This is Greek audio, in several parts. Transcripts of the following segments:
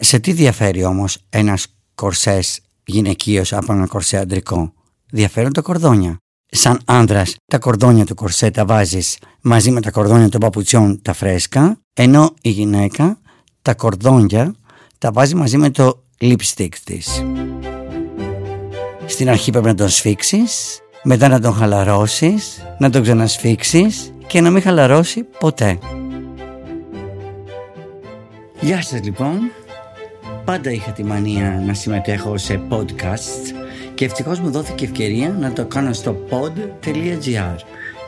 Σε τι διαφέρει όμως ένας κορσές γυναικείος από ένα κορσέ αντρικό; Διαφέρουν τα κορδόνια. Σαν άνδρας τα κορδόνια του κορσέ τα βάζεις μαζί με τα κορδόνια των παπουτσιών τα φρέσκα ενώ η γυναίκα τα κορδόνια τα βάζει μαζί με το lipstick της. Στην αρχή πρέπει να τον σφίξεις, μετά να τον χαλαρώσεις, να τον ξανασφίξεις και να μην χαλαρώσει ποτέ. Γεια σας λοιπόν. Πάντα είχα τη μανία να συμμετέχω σε podcast και ευτυχώς μου δόθηκε ευκαιρία να το κάνω στο pod.gr.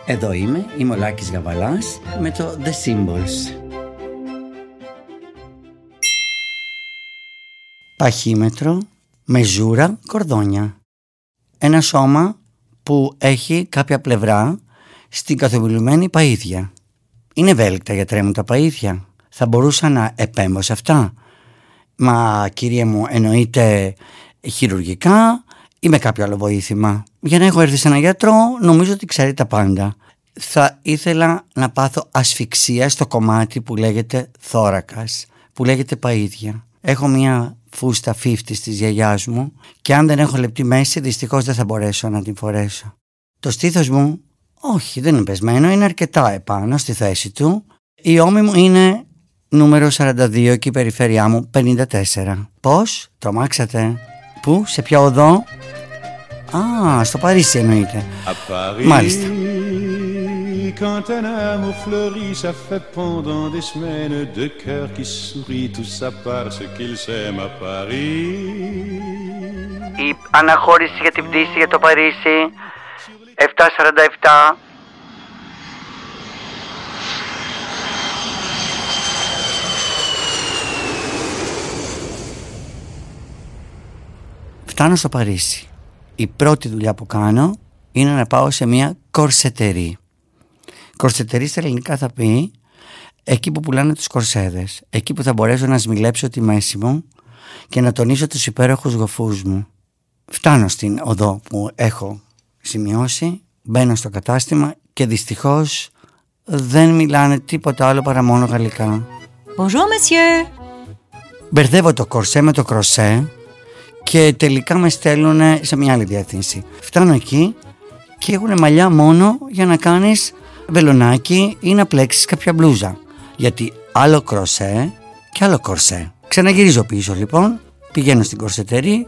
Εδώ είμαι, είμαι ο Λάκης Γαβαλάς με το The Symbols. Παχύμετρο, μεζούρα, κορδόνια. Ένα σώμα που έχει κάποια πλευρά στην καθομιλουμένη παΐδια. Είναι ευέλικτα για τρέμουν τα παΐδια. Θα μπορούσα να επέμβω σε αυτά. Μα κύριε μου εννοείται χειρουργικά ή με κάποιο άλλο βοήθημα. Για να έχω έρθει σε ένα γιατρό νομίζω ότι ξέρει τα πάντα. Θα ήθελα να πάθω ασφυξία στο κομμάτι που λέγεται θώρακας, που λέγεται παΐδια. Έχω μια φούστα 50 της γιαγιάς μου και αν δεν έχω λεπτή μέση δυστυχώς δεν θα μπορέσω να την φορέσω. Το στήθος μου, όχι δεν είναι πεσμένο, είναι αρκετά επάνω στη θέση του. Η ώμη μου είναι νούμερο 42 και η περιφέρειά μου 54. Πώς, τρομάξατε, πού, σε ποια οδό; Α, στο Παρίσι εννοείται. Μάλιστα. quand un amour fleurit, ça fait pendant des semaines deux cœurs qui sourient, tout ça parce qu'ils s'aiment à Paris. Η αναχώρηση για την πτήση για το Παρίσι 747 Φτάνω στο Παρίσι. Η πρώτη δουλειά που κάνω είναι να πάω σε μια κορσετερή. Κορσετερή στα ελληνικά θα πει εκεί που πουλάνε τους κορσέδες. Εκεί που θα μπορέσω να σμιλέψω τη μέση μου και να τονίσω τους υπέροχους γοφούς μου. Φτάνω στην οδό που έχω σημειώσει, μπαίνω στο κατάστημα και δυστυχώς δεν μιλάνε τίποτα άλλο παρά μόνο γαλλικά. Bonjour monsieur. Μπερδεύω το κορσέ με το κροσέ και τελικά με στέλνουν σε μια άλλη διεύθυνση. Φτάνω εκεί και έχουν μαλλιά μόνο για να κάνεις βελονάκι ή να πλέξεις κάποια μπλούζα. Γιατί άλλο κροσέ και άλλο κορσέ. Ξαναγυρίζω πίσω λοιπόν, πηγαίνω στην κορσετερή,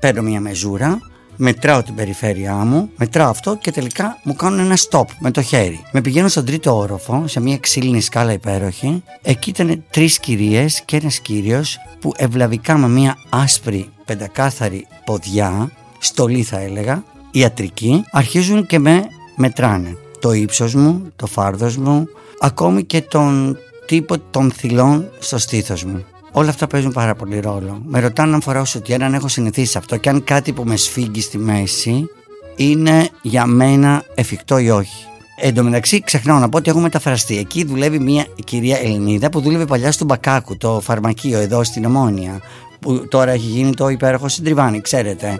παίρνω μια μεζούρα, μετράω την περιφέρειά μου, μετράω αυτό και τελικά μου κάνουν ένα stop με το χέρι. Με πηγαίνω στον τρίτο όροφο, σε μια ξύλινη σκάλα υπέροχη. Εκεί ήταν τρεις κυρίες και ένας κύριος που ευλαβικά με μια άσπρη πεντακάθαρη ποδιά, στολή θα έλεγα, ιατρική, αρχίζουν και με μετράνε. Το ύψος μου, το φάρδος μου, ακόμη και τον τύπο των θυλών στο στήθος μου. Όλα αυτά παίζουν πάρα πολύ ρόλο. Με ρωτάνε αν φοράω σωτιέν, αν έχω συνηθίσει αυτό και αν κάτι που με σφίγγει στη μέση είναι για μένα εφικτό ή όχι. Εν τω μεταξύ, ξεχνάω να πω ότι έχω μεταφραστεί. Εκεί δουλεύει μια κυρία Ελληνίδα που δούλευε παλιά στον Μπακάκου, το φαρμακείο εδώ στην Ομόνια. Που τώρα έχει γίνει το υπέροχο συντριβάνι, ξέρετε.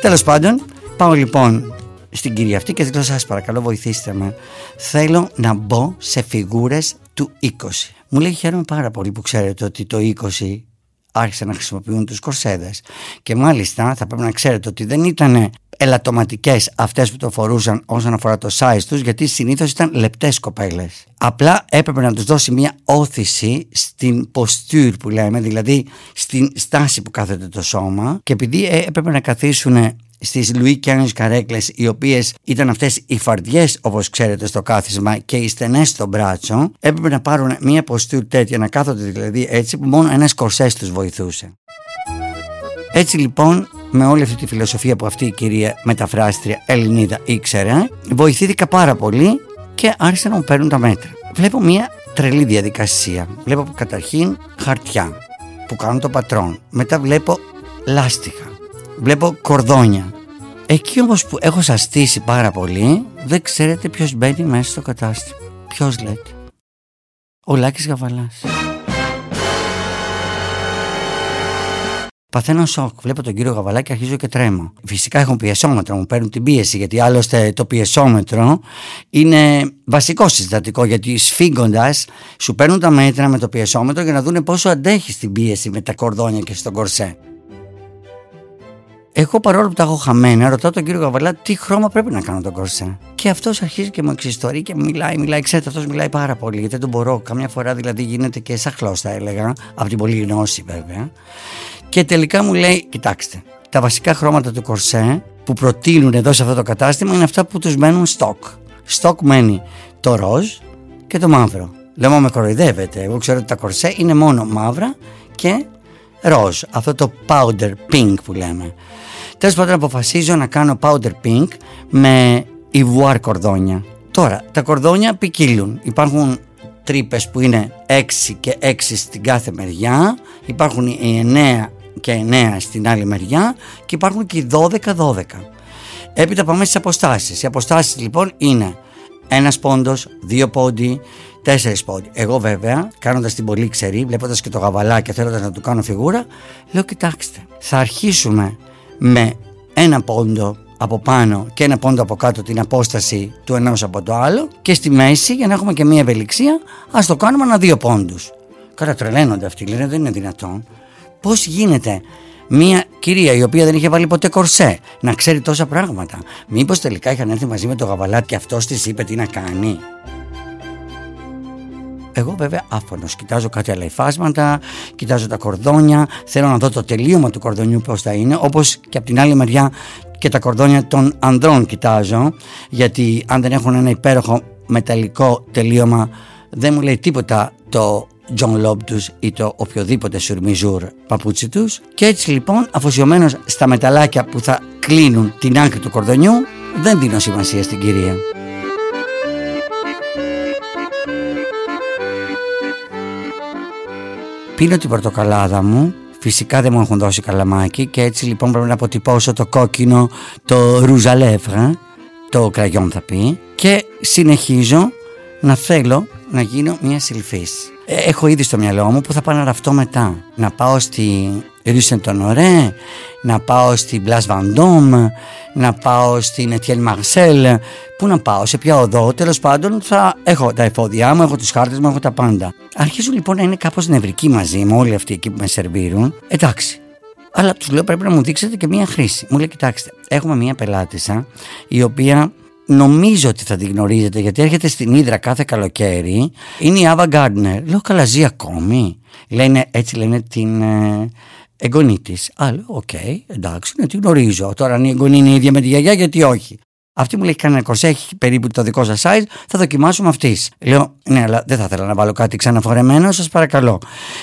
Τέλος πάντων, πάω λοιπόν στην κυρία αυτή και λέω σας παρακαλώ βοηθήστε με. Θέλω να μπω σε φιγούρες του 20. Μου λέει χαίρομαι πάρα πολύ που ξέρετε ότι το 20 άρχισαν να χρησιμοποιούν τους κορσέδες. Και μάλιστα θα πρέπει να ξέρετε ότι δεν ήταν ελαττωματικές αυτές που το φορούσαν όσον αφορά το size τους γιατί συνήθως ήταν λεπτές κοπέλες. Απλά έπρεπε να τους δώσει μια όθηση στην posture που λέμε δηλαδή στην στάση που κάθεται το σώμα. Και επειδή έπρεπε να καθίσουν στις Louis Κιάνους καρέκλες οι οποίες ήταν αυτές οι φαρδιές όπως ξέρετε στο κάθισμα και οι στενές στο μπράτσο έπρεπε να πάρουν μια ποστούρ τέτοια να κάθονται δηλαδή έτσι που μόνο ένας κορσές τους βοηθούσε. Έτσι λοιπόν με όλη αυτή τη φιλοσοφία που αυτή η κυρία μεταφράστρια Ελληνίδα ήξερε βοηθήθηκα πάρα πολύ και άρχισαν να μου παίρνουν τα μέτρα. Βλέπω μια τρελή διαδικασία. Βλέπω καταρχήν χαρτιά που κάνουν το πατρόν. Μετά βλέπω λάστιχα βλέπω κορδόνια. Εκεί όμως που έχω σαστίσει πάρα πολύ, δεν ξέρετε ποιος μπαίνει μέσα στο κατάστημα. Ποιος λέτε. Ο Λάκης Γαβαλάς. Παθαίνω σοκ. Βλέπω τον κύριο Γαβαλά και αρχίζω και τρέμω. Φυσικά έχουν πιεσόμετρο, μου παίρνουν την πίεση, γιατί άλλωστε το πιεσόμετρο είναι βασικό συστατικό. Γιατί σφίγγοντας, σου παίρνουν τα μέτρα με το πιεσόμετρο για να δουν πόσο αντέχεις την πίεση με τα κορδόνια και στον κορσέ. Εγώ παρόλο που τα έχω χαμένα, ρωτάω τον κύριο Καβαλά τι χρώμα πρέπει να κάνω τον κορσέ. Και αυτός αρχίζει και μου εξιστορεί και μιλάει, μιλάει. Ξέρετε, αυτός μιλάει πάρα πολύ, γιατί δεν τον μπορώ. Καμιά φορά δηλαδή γίνεται και σαχλό, θα έλεγα, από την πολλή γνώση βέβαια. Και τελικά μου λέει, κοιτάξτε, τα βασικά χρώματα του κορσέ που προτείνουν εδώ σε αυτό το κατάστημα είναι αυτά που τους μένουν στόκ. Στόκ μένει το ροζ και το μαύρο. Λέω, με κοροϊδεύετε. Εγώ ξέρω ότι τα κορσέ είναι μόνο μαύρα και ροζ. Αυτό το powder pink που λέμε. Τέλος πάντων, αποφασίζω να κάνω powder pink με ivoire κορδόνια. Τώρα, τα κορδόνια ποικίλουν. Υπάρχουν τρύπες που είναι 6 και 6 στην κάθε μεριά. Υπάρχουν οι 9 και 9 στην άλλη μεριά. Και υπάρχουν και οι 12-12. Έπειτα πάμε στις αποστάσεις. Οι αποστάσεις λοιπόν είναι ένας πόντος, δύο πόντι, τέσσερις πόντι. Εγώ βέβαια, κάνοντας την πολύ ξερή, βλέποντας και το γαβαλά και θέλοντας να του κάνω φιγούρα, λέω: Κοιτάξτε, θα αρχίσουμε με ένα πόντο από πάνω και ένα πόντο από κάτω την απόσταση του ενός από το άλλο και στη μέση για να έχουμε και μία ευελιξία ας το κάνουμε ένα δύο πόντους. Κατατρελαίνονται αυτοί, λένε δεν είναι δυνατόν. Πώς γίνεται μία κυρία η οποία δεν είχε βάλει ποτέ κορσέ να ξέρει τόσα πράγματα; Μήπως τελικά είχαν έρθει μαζί με το γαβαλάτ και αυτός της είπε τι να κάνει; Εγώ βέβαια άφωνος, κοιτάζω κάτι άλλα υφάσματα, κοιτάζω τα κορδόνια, θέλω να δω το τελείωμα του κορδονιού πώς θα είναι, όπως και από την άλλη μεριά και τα κορδόνια των ανδρών κοιτάζω, γιατί αν δεν έχουν ένα υπέροχο μεταλλικό τελείωμα δεν μου λέει τίποτα το John Lob τους ή το οποιοδήποτε σουρμιζούρ παπούτσι τους. Και έτσι λοιπόν αφοσιωμένος στα μεταλλάκια που θα κλείνουν την άκρη του κορδονιού δεν δίνω σημασία στην κυρία. Πίνω την πορτοκαλάδα μου Φυσικά δεν μου έχουν δώσει καλαμάκι και έτσι λοιπόν πρέπει να αποτυπώσω το κόκκινο, το ρουζαλεύρα, το κραγιόν θα πει και συνεχίζω να θέλω να γίνω μια σιλφής. Ε, έχω ήδη στο μυαλό μου που θα πάω να ραφτώ μετά. Να πάω στη Rue Saint-Honoré, να πάω στην Place Vendôme, να πάω στην Etienne Marcel. Πού να πάω, σε ποια οδό, τέλος πάντων θα έχω τα εφόδια μου, έχω τους χάρτες μου, έχω τα πάντα. Αρχίζω λοιπόν να είναι κάπως νευρικοί μαζί μου, όλοι αυτοί εκεί που με σερβίρουν. Εντάξει. Αλλά τους λέω πρέπει να μου δείξετε και μία χρήση. Μου λέει, κοιτάξτε, έχουμε μία πελάτισσα η οποία νομίζω ότι θα την γνωρίζετε γιατί έρχεται στην Ύδρα κάθε καλοκαίρι. Είναι η Ava Gardner. Λέω καλά ζει ακόμη. Λένε, έτσι λένε την ε, εγγονή της. Άλλο, ok, okay, εντάξει, ναι, την γνωρίζω. Τώρα αν η εγγονή είναι η ίδια με τη γιαγιά, γιατί όχι; Αυτή μου λέει: Κάνει ένα κορσέ, έχει περίπου το δικό σας size, θα δοκιμάσουμε αυτής. Λέω: Ναι, αλλά δεν θα ήθελα να βάλω κάτι ξαναφορεμένο, σας παρακαλώ.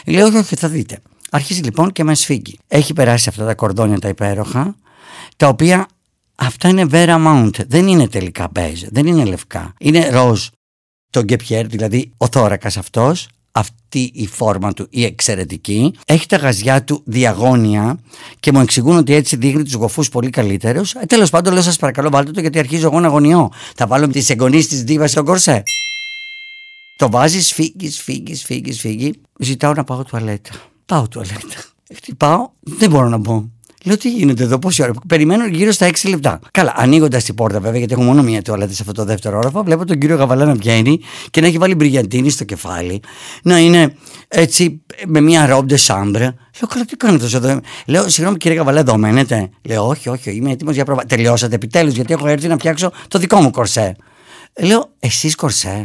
Λέω: Όχι, όχι, θα δείτε. Αρχίζει λοιπόν και με σφίγγει. Έχει περάσει αυτά τα κορδόνια τα υπέροχα, τα οποία Αυτά είναι Vera Mount. Δεν είναι τελικά beige. Δεν είναι λευκά. Είναι ροζ. Το γκεπιέρ, δηλαδή ο θώρακας αυτός, αυτή η φόρμα του η εξαιρετική. Έχει τα γαζιά του διαγώνια και μου εξηγούν ότι έτσι δείχνει τους γοφούς πολύ καλύτερους. Ε, Τέλος πάντων, λέω σας παρακαλώ, βάλτε το γιατί αρχίζω εγώ να αγωνιώ. Θα βάλω τις εγγονείς της δίβα στον κορσέ. Το βάζεις, φύγεις, φύγεις, φύγεις, φύγεις. Ζητάω να πάω τουαλέτα. Πάω τουαλέτα. Χτυπάω, δεν μπορώ να μπω. Λέω τι γίνεται εδώ, πόση ώρα; Περιμένω γύρω στα 6 λεπτά. Καλά, ανοίγοντας την πόρτα βέβαια, γιατί έχω μόνο μία τουαλέτα σε αυτό το δεύτερο όροφο, βλέπω τον κύριο Γαβαλά να βγαίνει και να έχει βάλει μπριγιαντίνη στο κεφάλι. Να είναι έτσι με μία ρόμπ σάμπρε. Λέω καλά, τι κάνετε εδώ. Λέω, συγγνώμη κύριε Γαβαλά, εδώ μένετε; Λέω, όχι, όχι, είμαι έτοιμος για πρόβα. Τελειώσατε επιτέλους, γιατί έχω έρθει να φτιάξω το δικό μου κορσέ. Λέω, εσείς κορσέ;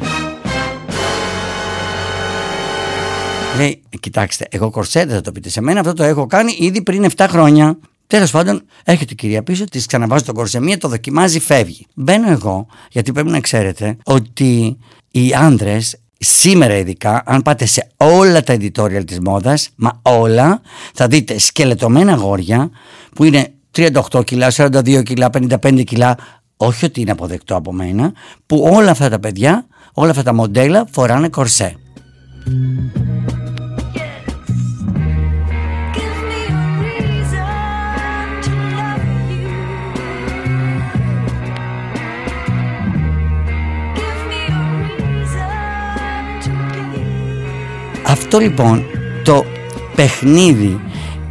Λέει, κοιτάξτε, εγώ κορσέ δεν θα το πείτε σε μένα, αυτό το έχω κάνει ήδη πριν 7 χρόνια. Τέλος πάντων, έρχεται η κυρία πίσω, της ξαναβάζει τον κορσέ, το δοκιμάζει, φεύγει. Μπαίνω εγώ, γιατί πρέπει να ξέρετε ότι οι άντρες σήμερα ειδικά, αν πάτε σε όλα τα editorial της μόδας, μα όλα, θα δείτε σκελετωμένα γόρια που είναι 38 κιλά, 42 κιλά, 55 κιλά, όχι ότι είναι αποδεκτό από μένα, που όλα αυτά τα παιδιά, όλα αυτά τα μοντέλα φοράνε κορσέ. Αυτό λοιπόν το παιχνίδι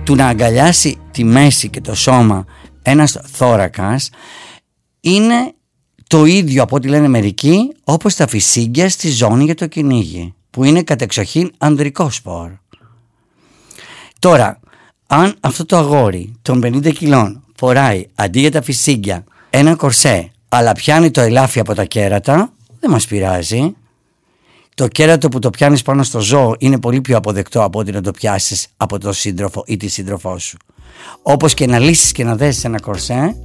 του να αγκαλιάσει τη μέση και το σώμα ένας θώρακας είναι το ίδιο από ό,τι λένε μερικοί όπως τα φυσίγγια στη ζώνη για το κυνήγι που είναι κατεξοχήν ανδρικό σπορ. Τώρα, αν αυτό το αγόρι των 50 κιλών φοράει αντί για τα φυσίγγια ένα κορσέ αλλά πιάνει το ελάφι από τα κέρατα, δεν μας πειράζει. Το κέρατο που το πιάνεις πάνω στο ζώο είναι πολύ πιο αποδεκτό από ότι να το πιάσεις από τον σύντροφο ή τη σύντροφό σου. Όπως και να λύσεις και να δέσεις ένα κορσέ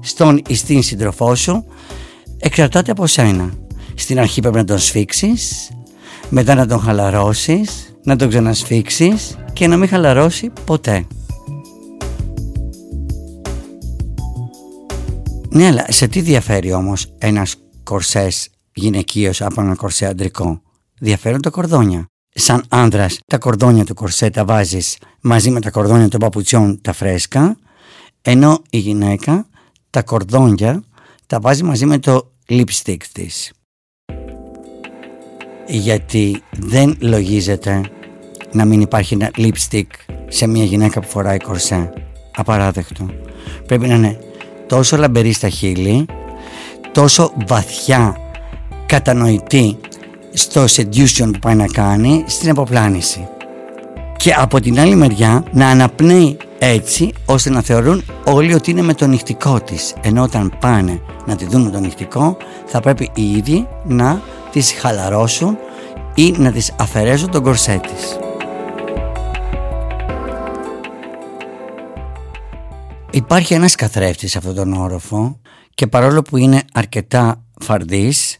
στον ή στην σύντροφό σου εξαρτάται από σένα. Στην αρχή πρέπει να τον σφίξεις, μετά να τον χαλαρώσεις, να τον ξανασφίξεις και να μην χαλαρώσει ποτέ. Ναι, αλλά σε τι διαφέρει όμως ένας κορσές γυναικείος από ένα κορσέ αντρικό; Διαφέρουν τα κορδόνια. Σαν άνδρας τα κορδόνια του κορσέ τα βάζεις μαζί με τα κορδόνια των παπουτσιών τα φρέσκα ενώ η γυναίκα τα κορδόνια τα βάζει μαζί με το lipstick της. Γιατί δεν λογίζεται να μην υπάρχει ένα lipstick σε μια γυναίκα που φοράει κορσέ. Απαράδεκτο. Πρέπει να είναι τόσο λαμπερή στα χείλη, τόσο βαθιά κατανοητή στο seduction που πάει να κάνει στην αποπλάνηση. Και από την άλλη μεριά να αναπνέει έτσι ώστε να θεωρούν όλοι ότι είναι με το νυχτικό της. Ενώ όταν πάνε να τη δουν με το νυχτικό θα πρέπει οι ίδιοι να τις χαλαρώσουν ή να τις αφαιρέσουν τον κορσέ της. Υπάρχει ένας καθρέφτης σε αυτόν τον όροφο και παρόλο που είναι αρκετά φαρδής,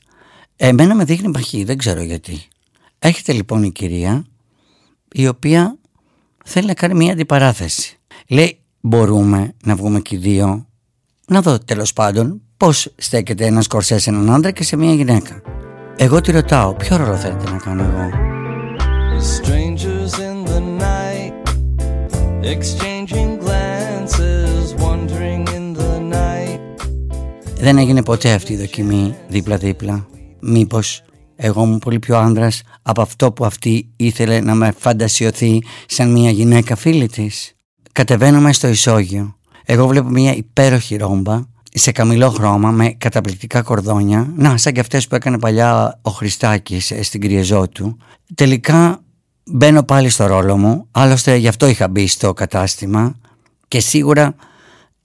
εμένα με δείχνει παχύ, δεν ξέρω γιατί. Έχετε λοιπόν η κυρία η οποία θέλει να κάνει μια αντιπαράθεση. Λέει μπορούμε να βγούμε και οι δύο, να δω τέλος πάντων πώς στέκεται ένας κορσές σε έναν άντρα και σε μια γυναίκα. Εγώ τη ρωτάω ποιο ρόλο θέλετε να κάνω εγώ; Strangers in the night, exchanging Δεν έγινε ποτέ αυτή η δοκιμή δίπλα-δίπλα; Μήπως εγώ ήμουν πολύ πιο άνδρας από αυτό που αυτή ήθελε να με φαντασιωθεί σαν μια γυναίκα φίλη της; Κατεβαίνουμε στο ισόγειο. Εγώ βλέπω μια υπέροχη ρόμπα σε καμηλό χρώμα με καταπληκτικά κορδόνια. Να, σαν και αυτές που έκανε παλιά ο Χριστάκης ε, στην κρυεζό του. Τελικά μπαίνω πάλι στο ρόλο μου. Άλλωστε γι' αυτό είχα μπει στο κατάστημα και σίγουρα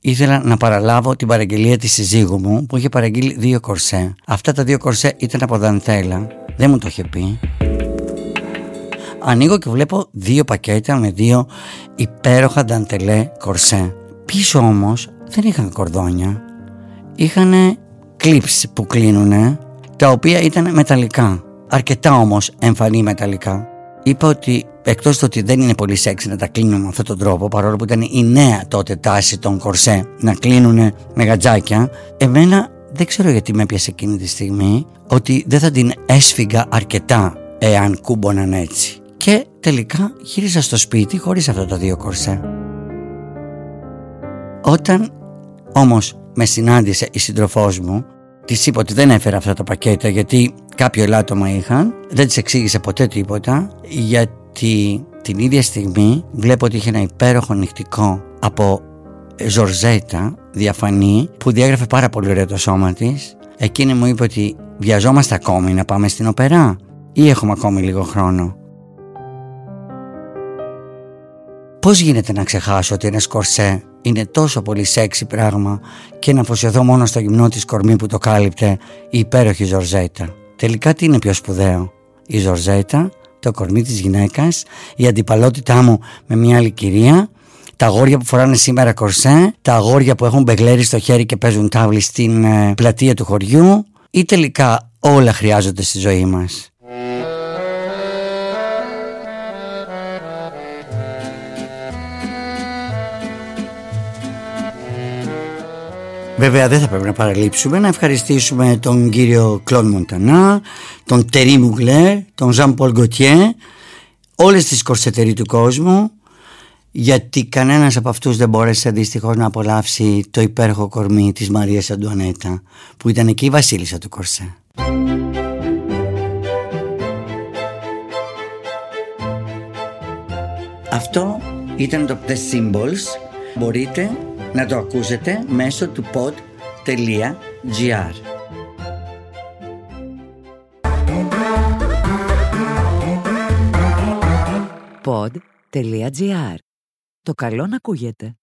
ήθελα να παραλάβω την παραγγελία της συζύγου μου που είχε παραγγείλει δύο κορσέ. Αυτά τα δύο κορσέ ήταν από δαντέλα, δεν μου το είχε πει. Ανοίγω και βλέπω δύο πακέτα με δύο υπέροχα δαντελέ κορσέ. Πίσω όμως δεν είχαν κορδόνια. Είχαν κλίψ που κλείνουνε, τα οποία ήταν μεταλλικά. Αρκετά όμως εμφανή μεταλλικά. Είπα ότι εκτός το ότι δεν είναι πολύ σεξι να τα κλείνουν με αυτόν τον τρόπο παρόλο που ήταν η νέα τότε τάση των κορσέ να κλείνουν με γατζάκια εμένα δεν ξέρω γιατί με έπιασε εκείνη τη στιγμή ότι δεν θα την έσφυγα αρκετά εάν κούμποναν έτσι. Και τελικά γύρισα στο σπίτι χωρίς αυτά τα δύο κορσέ. Όταν όμως με συνάντησε η συντροφός μου Της είπα ότι δεν έφερα αυτά τα πακέτα γιατί κάποιο ελάττωμα είχαν. Δεν της εξήγησε ποτέ τίποτα γιατί την ίδια στιγμή βλέπω ότι είχε ένα υπέροχο νυχτικό από Ζορζέτα διαφανή που διάγραφε πάρα πολύ ωραία το σώμα της. Εκείνη μου είπε ότι βιαζόμαστε ακόμη να πάμε στην οπερά ή έχουμε ακόμη λίγο χρόνο. Πώς γίνεται να ξεχάσω ότι ένα σκορσέ είναι τόσο πολύ σεξι πράγμα και να αφοσιωθώ μόνο στο γυμνό της κορμί που το κάλυπτε η υπέροχη Ζορζέτα; Τελικά τι είναι πιο σπουδαίο, η Ζορζέτα, το κορμί της γυναίκας, η αντιπαλότητά μου με μια άλλη κυρία, τα αγόρια που φοράνε σήμερα κορσέ, τα αγόρια που έχουν μπεγλέρι στο χέρι και παίζουν τάβλη στην ε, πλατεία του χωριού ή τελικά όλα χρειάζονται στη ζωή μας; Βέβαια δεν θα πρέπει να παραλείψουμε να ευχαριστήσουμε τον κύριο Κλόν Μοντανά, τον Τερί Μουγλέ, τον Ζαν Πολ Γκοτιέ, όλες τις κορσετερί του κόσμου γιατί κανένας από αυτούς δεν μπόρεσε δυστυχώς να απολαύσει το υπέροχο κορμί της Μαρίας Αντουανέτα που ήταν εκεί η βασίλισσα του κορσέ. Αυτό Ήταν το The Symbols. Μπορείτε να το ακούσετε μέσω του pod.gr. pod.gr. Το καλό να ακούγεται.